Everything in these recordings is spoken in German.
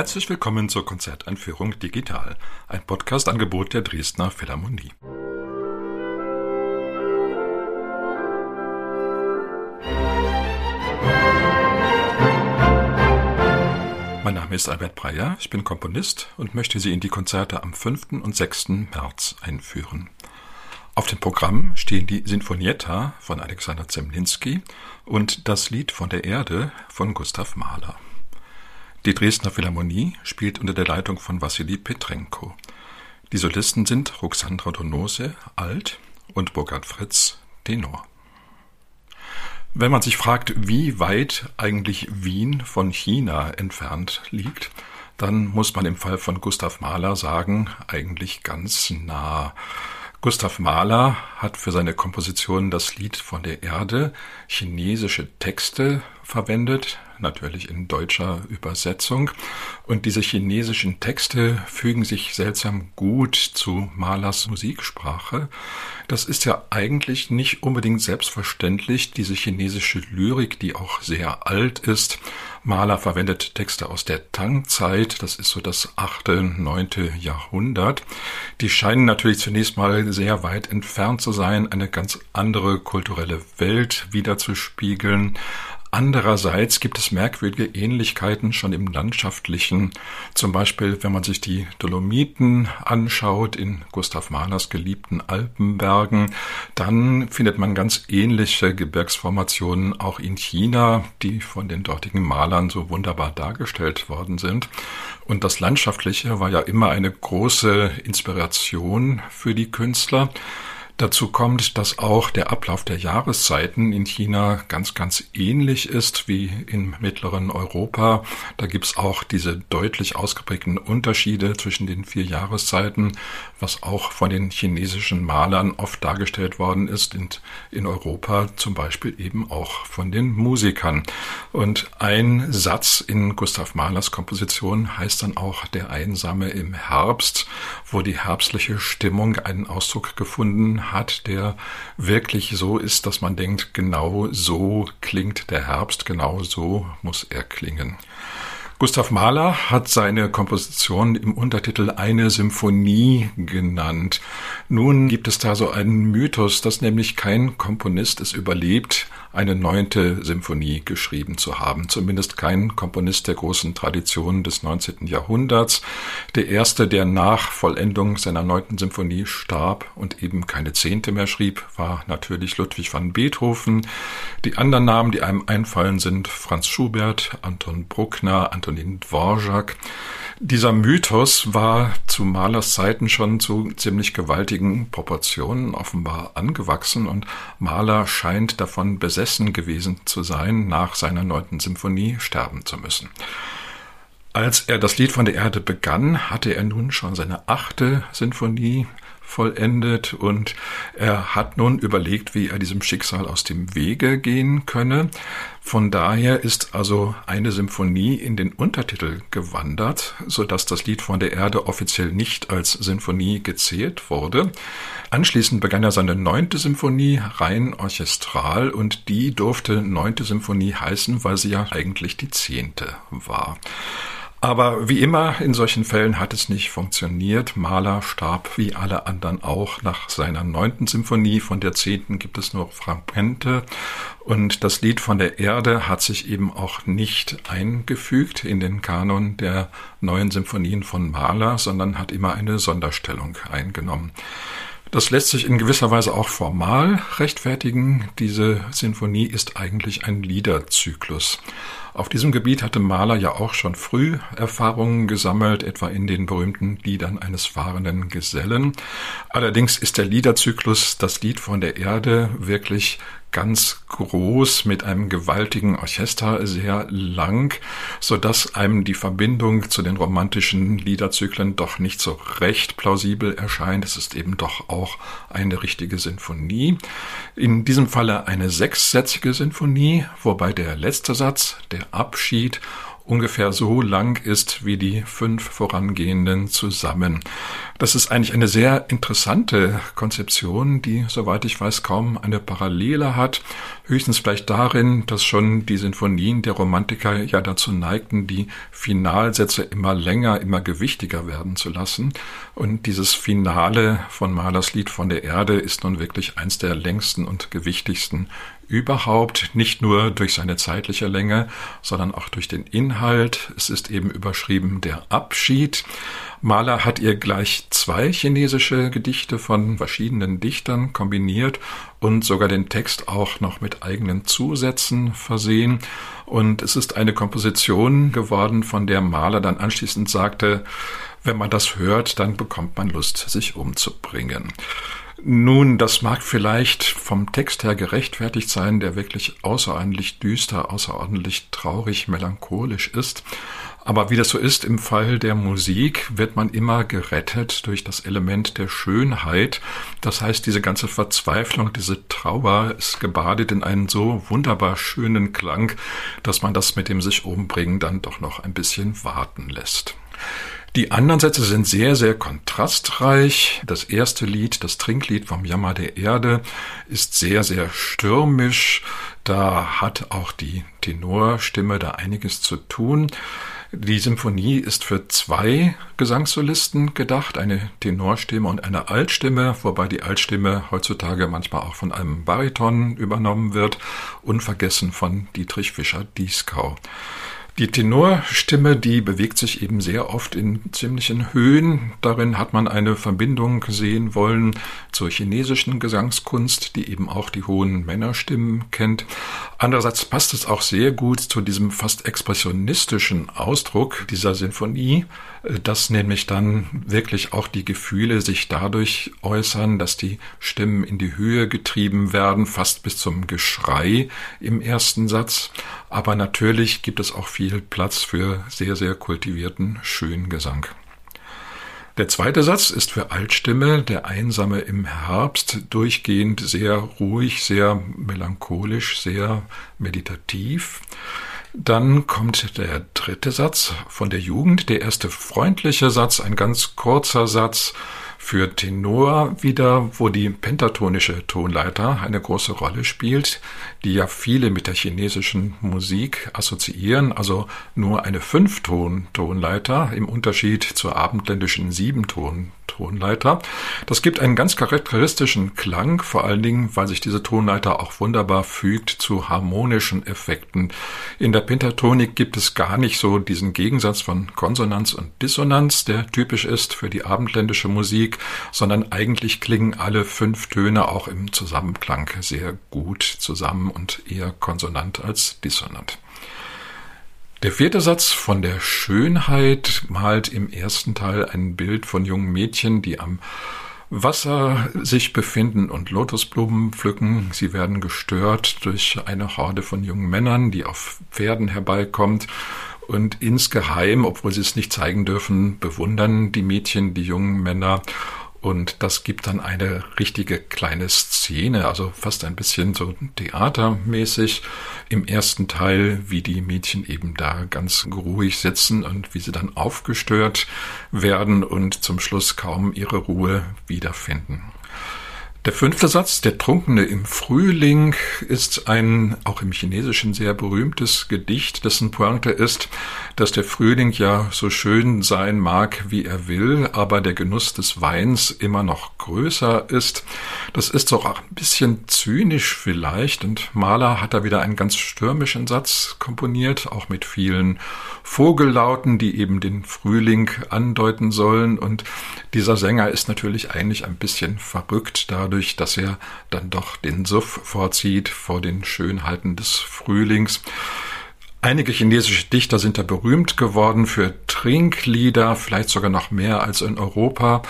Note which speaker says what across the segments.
Speaker 1: Herzlich willkommen zur Konzerteinführung Digital, ein Podcast-Angebot der Dresdner Philharmonie. Mein Name ist Albert Breyer, ich bin Komponist und möchte Sie in die Konzerte am 5. und 6. März einführen. Auf dem Programm stehen die Sinfonietta von Alexander Zemlinski und das Lied von der Erde von Gustav Mahler. Die Dresdner Philharmonie spielt unter der Leitung von Wassili Petrenko. Die Solisten sind Ruxandra Donose, Alt und Burkhard Fritz, Tenor. Wenn man sich fragt, wie weit eigentlich Wien von China entfernt liegt, dann muss man im Fall von Gustav Mahler sagen, eigentlich ganz nah. Gustav Mahler hat für seine Komposition das Lied von der Erde chinesische Texte verwendet, natürlich in deutscher Übersetzung. Und diese chinesischen Texte fügen sich seltsam gut zu Mahlers Musiksprache. Das ist ja eigentlich nicht unbedingt selbstverständlich, diese chinesische Lyrik, die auch sehr alt ist. Mahler verwendet Texte aus der Tang-Zeit, das ist so das achte, neunte Jahrhundert. Die scheinen natürlich zunächst mal sehr weit entfernt zu sein, eine ganz andere kulturelle Welt wiederzuspiegeln. Andererseits gibt es merkwürdige Ähnlichkeiten schon im Landschaftlichen. Zum Beispiel, wenn man sich die Dolomiten anschaut in Gustav Mahlers geliebten Alpenbergen, dann findet man ganz ähnliche Gebirgsformationen auch in China, die von den dortigen Malern so wunderbar dargestellt worden sind. Und das Landschaftliche war ja immer eine große Inspiration für die Künstler. Dazu kommt, dass auch der Ablauf der Jahreszeiten in China ganz, ganz ähnlich ist wie im mittleren Europa. Da gibt's auch diese deutlich ausgeprägten Unterschiede zwischen den vier Jahreszeiten, was auch von den chinesischen Malern oft dargestellt worden ist und in Europa zum Beispiel eben auch von den Musikern. Und ein Satz in Gustav Mahlers Komposition heißt dann auch der Einsame im Herbst, wo die herbstliche Stimmung einen Ausdruck gefunden hat, der wirklich so ist, dass man denkt, genau so klingt der Herbst, genau so muss er klingen. Gustav Mahler hat seine Komposition im Untertitel Eine Symphonie genannt. Nun gibt es da so einen Mythos, dass nämlich kein Komponist es überlebt, eine neunte Symphonie geschrieben zu haben. Zumindest kein Komponist der großen Tradition des 19. Jahrhunderts. Der erste, der nach Vollendung seiner neunten Symphonie starb und eben keine zehnte mehr schrieb, war natürlich Ludwig van Beethoven. Die anderen Namen, die einem einfallen, sind Franz Schubert, Anton Bruckner, Anton Antonin Dvorak. Dieser Mythos war zu Mahlers Zeiten schon zu ziemlich gewaltigen Proportionen offenbar angewachsen und Mahler scheint davon besessen gewesen zu sein, nach seiner neunten Symphonie sterben zu müssen. Als er das Lied von der Erde begann, hatte er nun schon seine achte Sinfonie vollendet und er hat nun überlegt, wie er diesem Schicksal aus dem Wege gehen könne. Von daher ist also eine Symphonie in den Untertitel gewandert, so dass das Lied von der Erde offiziell nicht als Sinfonie gezählt wurde. Anschließend begann er seine neunte Symphonie rein orchestral und die durfte neunte Symphonie heißen, weil sie ja eigentlich die zehnte war. Aber wie immer in solchen Fällen hat es nicht funktioniert. Mahler starb wie alle anderen auch nach seiner neunten Symphonie. Von der zehnten gibt es nur Fragmente. Und das Lied von der Erde hat sich eben auch nicht eingefügt in den Kanon der neuen Symphonien von Mahler, sondern hat immer eine Sonderstellung eingenommen. Das lässt sich in gewisser Weise auch formal rechtfertigen. Diese Sinfonie ist eigentlich ein Liederzyklus. Auf diesem Gebiet hatte Mahler ja auch schon früh Erfahrungen gesammelt, etwa in den berühmten Liedern eines fahrenden Gesellen. Allerdings ist der Liederzyklus, das Lied von der Erde, wirklich ganz groß mit einem gewaltigen Orchester, sehr lang, so dass einem die Verbindung zu den romantischen Liederzyklen doch nicht so recht plausibel erscheint. Es ist eben doch auch eine richtige Sinfonie. In diesem Falle eine sechssätzige Sinfonie, wobei der letzte Satz, der Abschied, ungefähr so lang ist wie die fünf vorangehenden zusammen. Das ist eigentlich eine sehr interessante Konzeption, die, soweit ich weiß, kaum eine Parallele hat. Höchstens vielleicht darin, dass schon die Sinfonien der Romantiker ja dazu neigten, die Finalsätze immer länger, immer gewichtiger werden zu lassen. Und dieses Finale von Mahlers Lied von der Erde ist nun wirklich eins der längsten und gewichtigsten überhaupt, nicht nur durch seine zeitliche Länge, sondern auch durch den Inhalt. Es ist eben überschrieben der Abschied. Mahler hat ihr gleich zwei chinesische Gedichte von verschiedenen Dichtern kombiniert und sogar den Text auch noch mit eigenen Zusätzen versehen. Und es ist eine Komposition geworden, von der Mahler dann anschließend sagte, wenn man das hört, dann bekommt man Lust, sich umzubringen. Nun, das mag vielleicht vom Text her gerechtfertigt sein, der wirklich außerordentlich düster, außerordentlich traurig, melancholisch ist. Aber wie das so ist im Fall der Musik, wird man immer gerettet durch das Element der Schönheit. Das heißt, diese ganze Verzweiflung, diese Trauer ist gebadet in einen so wunderbar schönen Klang, dass man das mit dem sich umbringen dann doch noch ein bisschen warten lässt. Die anderen Sätze sind sehr, sehr kontrastreich. Das erste Lied, das Trinklied vom Jammer der Erde, ist sehr, sehr stürmisch. Da hat auch die Tenorstimme da einiges zu tun. Die Symphonie ist für zwei Gesangssolisten gedacht, eine Tenorstimme und eine Altstimme, wobei die Altstimme heutzutage manchmal auch von einem Bariton übernommen wird, unvergessen von Dietrich Fischer-Dieskau. Die Tenorstimme, die bewegt sich eben sehr oft in ziemlichen Höhen. Darin hat man eine Verbindung sehen wollen zur chinesischen Gesangskunst, die eben auch die hohen Männerstimmen kennt. Andererseits passt es auch sehr gut zu diesem fast expressionistischen Ausdruck dieser Sinfonie, dass nämlich dann wirklich auch die Gefühle sich dadurch äußern, dass die Stimmen in die Höhe getrieben werden, fast bis zum Geschrei im ersten Satz. Aber natürlich gibt es auch viel Platz für sehr, sehr kultivierten, schönen Gesang. Der zweite Satz ist für Altstimme, der Einsame im Herbst, durchgehend sehr ruhig, sehr melancholisch, sehr meditativ. Dann kommt der dritte Satz von der Jugend, der erste freundliche Satz, ein ganz kurzer Satz, für Tenor wieder, wo die pentatonische Tonleiter eine große Rolle spielt, die ja viele mit der chinesischen Musik assoziieren, also nur eine Fünfton-Tonleiter im Unterschied zur abendländischen Siebenton Tonleiter. Das gibt einen ganz charakteristischen Klang, vor allen Dingen, weil sich diese Tonleiter auch wunderbar fügt zu harmonischen Effekten. In der Pentatonik gibt es gar nicht so diesen Gegensatz von Konsonanz und Dissonanz, der typisch ist für die abendländische Musik, sondern eigentlich klingen alle fünf Töne auch im Zusammenklang sehr gut zusammen und eher konsonant als dissonant. Der vierte Satz von der Schönheit malt im ersten Teil ein Bild von jungen Mädchen, die am Wasser sich befinden und Lotusblumen pflücken. Sie werden gestört durch eine Horde von jungen Männern, die auf Pferden herbeikommt. Und insgeheim, obwohl sie es nicht zeigen dürfen, bewundern die Mädchen die jungen Männer und das gibt dann eine richtige kleine Szene, also fast ein bisschen so theatermäßig im ersten Teil, wie die Mädchen eben da ganz ruhig sitzen und wie sie dann aufgestört werden und zum Schluss kaum ihre Ruhe wiederfinden. Der fünfte Satz, der Trunkene im Frühling, ist ein auch im Chinesischen sehr berühmtes Gedicht, dessen Pointe ist, dass der Frühling ja so schön sein mag, wie er will, aber der Genuss des Weins immer noch größer ist. Das ist auch ein bisschen zynisch vielleicht und Mahler hat da wieder einen ganz stürmischen Satz komponiert, auch mit vielen Vogellauten, die eben den Frühling andeuten sollen und dieser Sänger ist natürlich eigentlich ein bisschen verrückt dadurch, dass er dann doch den Suff vorzieht vor den Schönheiten des Frühlings. Einige chinesische Dichter sind da berühmt geworden für Trinklieder, vielleicht sogar noch mehr als in Europa.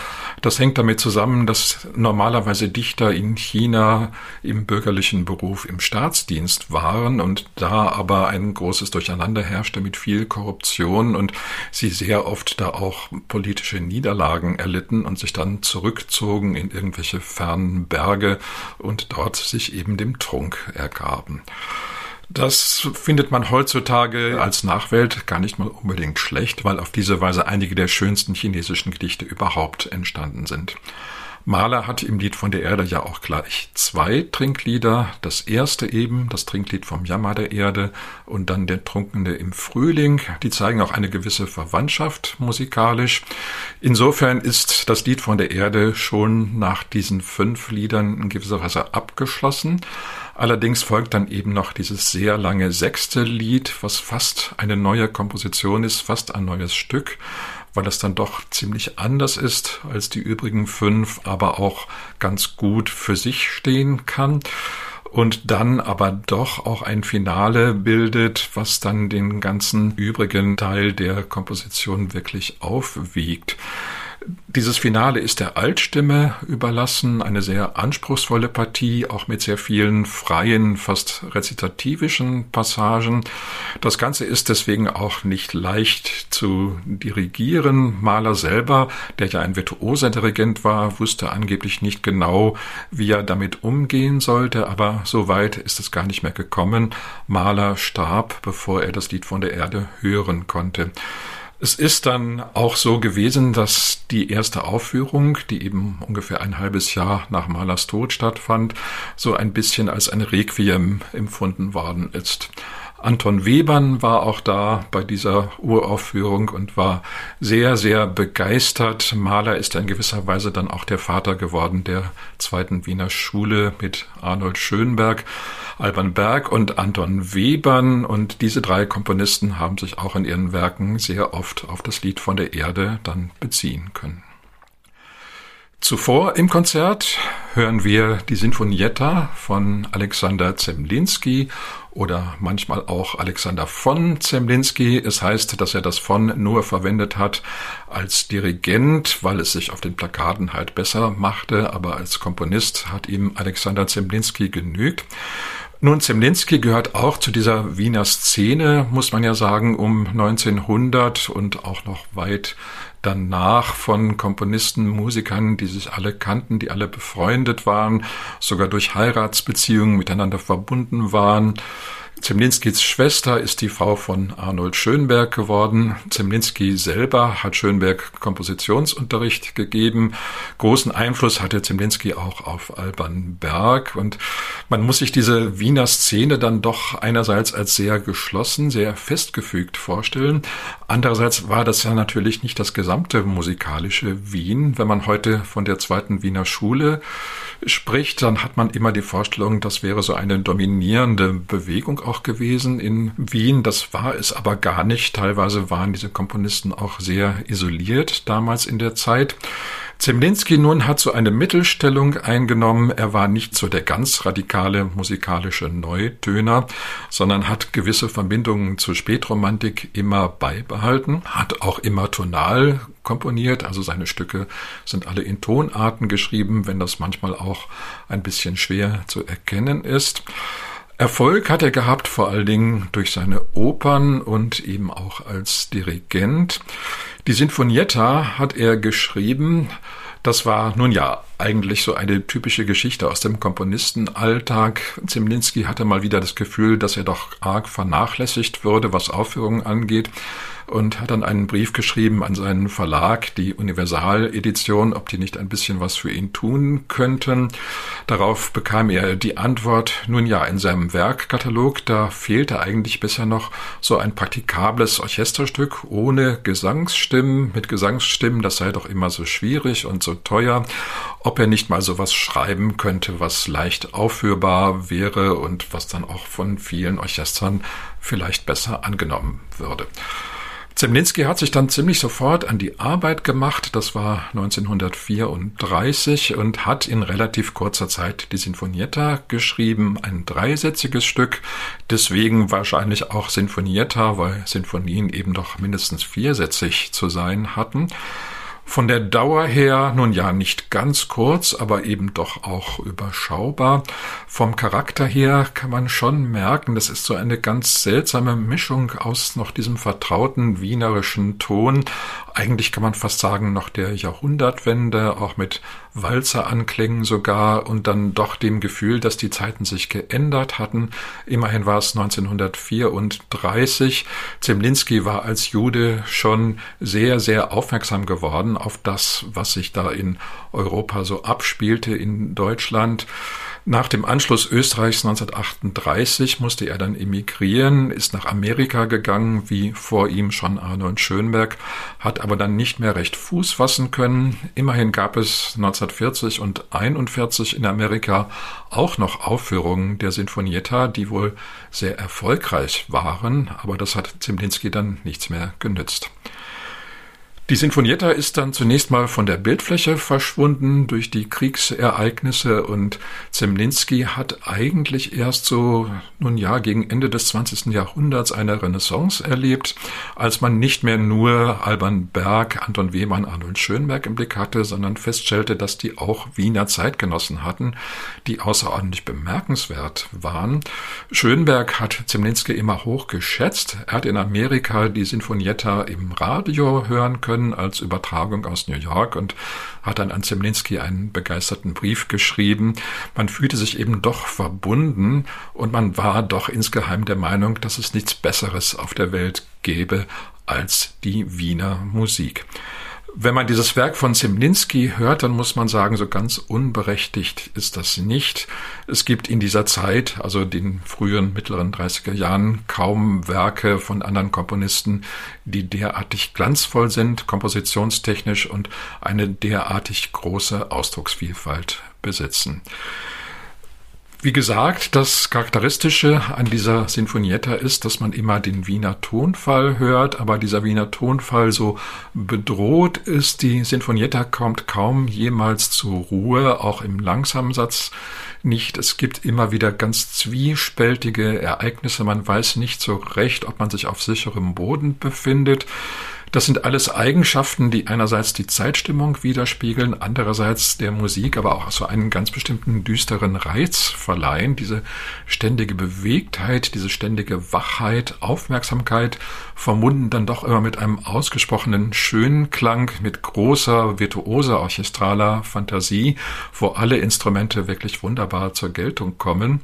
Speaker 1: Das hängt damit zusammen, dass normalerweise Dichter in China im bürgerlichen Beruf im Staatsdienst waren und da aber ein großes Durcheinander herrschte mit viel Korruption und sie sehr oft da auch politische Niederlagen erlitten und sich dann zurückzogen in irgendwelche fernen Berge und dort sich eben dem Trunk ergaben. Das findet man heutzutage als Nachwelt gar nicht mal unbedingt schlecht, weil auf diese Weise einige der schönsten chinesischen Gedichte überhaupt entstanden sind. Mahler hat im Lied von der Erde ja auch gleich zwei Trinklieder. Das erste eben, das Trinklied vom Jammer der Erde und dann der Trunkene im Frühling. Die zeigen auch eine gewisse Verwandtschaft musikalisch. Insofern ist das Lied von der Erde schon nach diesen fünf Liedern in gewisser Weise abgeschlossen. Allerdings folgt dann eben noch dieses sehr lange sechste Lied, was fast eine neue Komposition ist, fast ein neues Stück weil es dann doch ziemlich anders ist als die übrigen fünf, aber auch ganz gut für sich stehen kann und dann aber doch auch ein Finale bildet, was dann den ganzen übrigen Teil der Komposition wirklich aufwiegt. Dieses Finale ist der Altstimme überlassen, eine sehr anspruchsvolle Partie, auch mit sehr vielen freien, fast rezitativischen Passagen. Das Ganze ist deswegen auch nicht leicht zu dirigieren. Mahler selber, der ja ein virtuoser Dirigent war, wusste angeblich nicht genau, wie er damit umgehen sollte, aber so weit ist es gar nicht mehr gekommen. Mahler starb, bevor er das Lied von der Erde hören konnte. Es ist dann auch so gewesen, dass die erste Aufführung, die eben ungefähr ein halbes Jahr nach Malers Tod stattfand, so ein bisschen als ein Requiem empfunden worden ist. Anton Webern war auch da bei dieser Uraufführung und war sehr, sehr begeistert. Mahler ist in gewisser Weise dann auch der Vater geworden der zweiten Wiener Schule mit Arnold Schönberg, Alban Berg und Anton Webern. Und diese drei Komponisten haben sich auch in ihren Werken sehr oft auf das Lied von der Erde dann beziehen können. Zuvor im Konzert hören wir die Sinfonietta von Alexander Zemlinski oder manchmal auch Alexander von Zemlinski. Es heißt, dass er das von nur verwendet hat als Dirigent, weil es sich auf den Plakaten halt besser machte, aber als Komponist hat ihm Alexander Zemlinski genügt. Nun, Zemlinski gehört auch zu dieser Wiener Szene, muss man ja sagen, um 1900 und auch noch weit danach von Komponisten, Musikern, die sich alle kannten, die alle befreundet waren, sogar durch Heiratsbeziehungen miteinander verbunden waren. Zemlinskis Schwester ist die Frau von Arnold Schönberg geworden. Zemlinski selber hat Schönberg Kompositionsunterricht gegeben. Großen Einfluss hatte Zemlinski auch auf Alban Berg. Und man muss sich diese Wiener Szene dann doch einerseits als sehr geschlossen, sehr festgefügt vorstellen. Andererseits war das ja natürlich nicht das gesamte musikalische Wien. Wenn man heute von der zweiten Wiener Schule spricht, dann hat man immer die Vorstellung, das wäre so eine dominierende Bewegung auch gewesen in Wien. Das war es aber gar nicht. Teilweise waren diese Komponisten auch sehr isoliert damals in der Zeit. Zemlinski nun hat so eine Mittelstellung eingenommen. Er war nicht so der ganz radikale musikalische Neutöner, sondern hat gewisse Verbindungen zur Spätromantik immer beibehalten, hat auch immer tonal komponiert, also seine Stücke sind alle in Tonarten geschrieben, wenn das manchmal auch ein bisschen schwer zu erkennen ist. Erfolg hat er gehabt vor allen Dingen durch seine Opern und eben auch als Dirigent. Die Sinfonietta hat er geschrieben. Das war nun ja eigentlich so eine typische Geschichte aus dem Komponistenalltag. Zemlinski hatte mal wieder das Gefühl, dass er doch arg vernachlässigt würde, was Aufführungen angeht und hat dann einen Brief geschrieben an seinen Verlag, die Universaledition, ob die nicht ein bisschen was für ihn tun könnten. Darauf bekam er die Antwort, nun ja, in seinem Werkkatalog, da fehlte eigentlich bisher noch so ein praktikables Orchesterstück ohne Gesangsstimmen. Mit Gesangsstimmen, das sei doch immer so schwierig und so teuer. Ob er nicht mal sowas schreiben könnte, was leicht aufführbar wäre und was dann auch von vielen Orchestern vielleicht besser angenommen würde. Zemlinski hat sich dann ziemlich sofort an die Arbeit gemacht, das war 1934, und hat in relativ kurzer Zeit die Sinfonietta geschrieben, ein dreisätziges Stück, deswegen wahrscheinlich auch Sinfonietta, weil Sinfonien eben doch mindestens viersätzig zu sein hatten. Von der Dauer her, nun ja, nicht ganz kurz, aber eben doch auch überschaubar. Vom Charakter her kann man schon merken, das ist so eine ganz seltsame Mischung aus noch diesem vertrauten wienerischen Ton. Eigentlich kann man fast sagen, noch der Jahrhundertwende, auch mit Walzeranklängen sogar und dann doch dem Gefühl, dass die Zeiten sich geändert hatten. Immerhin war es 1934. Zemlinski war als Jude schon sehr, sehr aufmerksam geworden auf das, was sich da in Europa so abspielte, in Deutschland. Nach dem Anschluss Österreichs 1938 musste er dann emigrieren, ist nach Amerika gegangen, wie vor ihm schon Arnold Schönberg, hat aber dann nicht mehr recht Fuß fassen können. Immerhin gab es 1940 und 1941 in Amerika auch noch Aufführungen der Sinfonietta, die wohl sehr erfolgreich waren, aber das hat Zemlinski dann nichts mehr genützt. Die Sinfonietta ist dann zunächst mal von der Bildfläche verschwunden durch die Kriegsereignisse und Zemlinski hat eigentlich erst so, nun ja, gegen Ende des 20. Jahrhunderts eine Renaissance erlebt, als man nicht mehr nur Alban Berg, Anton Wehmann, Arnold Schönberg im Blick hatte, sondern feststellte, dass die auch Wiener Zeitgenossen hatten, die außerordentlich bemerkenswert waren. Schönberg hat Zemlinski immer hoch geschätzt. Er hat in Amerika die Sinfonietta im Radio hören können können als Übertragung aus New York und hat dann an Zemlinski einen begeisterten Brief geschrieben. Man fühlte sich eben doch verbunden und man war doch insgeheim der Meinung, dass es nichts Besseres auf der Welt gäbe als die Wiener Musik. Wenn man dieses Werk von Zemlinski hört, dann muss man sagen, so ganz unberechtigt ist das nicht. Es gibt in dieser Zeit, also den frühen, mittleren 30er Jahren, kaum Werke von anderen Komponisten, die derartig glanzvoll sind, kompositionstechnisch und eine derartig große Ausdrucksvielfalt besitzen. Wie gesagt, das Charakteristische an dieser Sinfonietta ist, dass man immer den Wiener Tonfall hört, aber dieser Wiener Tonfall so bedroht ist. Die Sinfonietta kommt kaum jemals zur Ruhe, auch im langsamen Satz nicht. Es gibt immer wieder ganz zwiespältige Ereignisse. Man weiß nicht so recht, ob man sich auf sicherem Boden befindet. Das sind alles Eigenschaften, die einerseits die Zeitstimmung widerspiegeln, andererseits der Musik aber auch so einen ganz bestimmten düsteren Reiz verleihen. Diese ständige Bewegtheit, diese ständige Wachheit, Aufmerksamkeit, verbunden dann doch immer mit einem ausgesprochenen schönen Klang, mit großer, virtuoser, orchestraler Fantasie, wo alle Instrumente wirklich wunderbar zur Geltung kommen.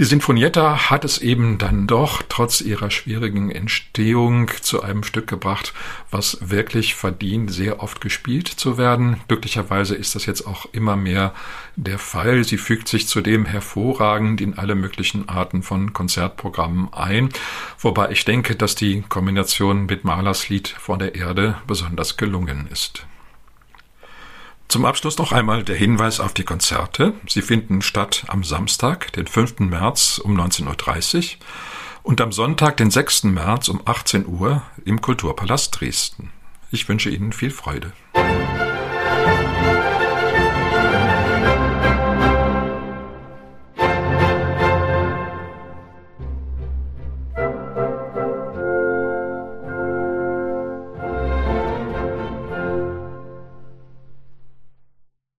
Speaker 1: Die Sinfonietta hat es eben dann doch trotz ihrer schwierigen Entstehung zu einem Stück gebracht, was wirklich verdient, sehr oft gespielt zu werden. Glücklicherweise ist das jetzt auch immer mehr der Fall. Sie fügt sich zudem hervorragend in alle möglichen Arten von Konzertprogrammen ein, wobei ich denke, dass die Kombination mit Mahlers Lied von der Erde besonders gelungen ist. Zum Abschluss noch einmal der Hinweis auf die Konzerte. Sie finden statt am Samstag, den 5. März um 19.30 Uhr und am Sonntag, den 6. März um 18 Uhr im Kulturpalast Dresden. Ich wünsche Ihnen viel Freude.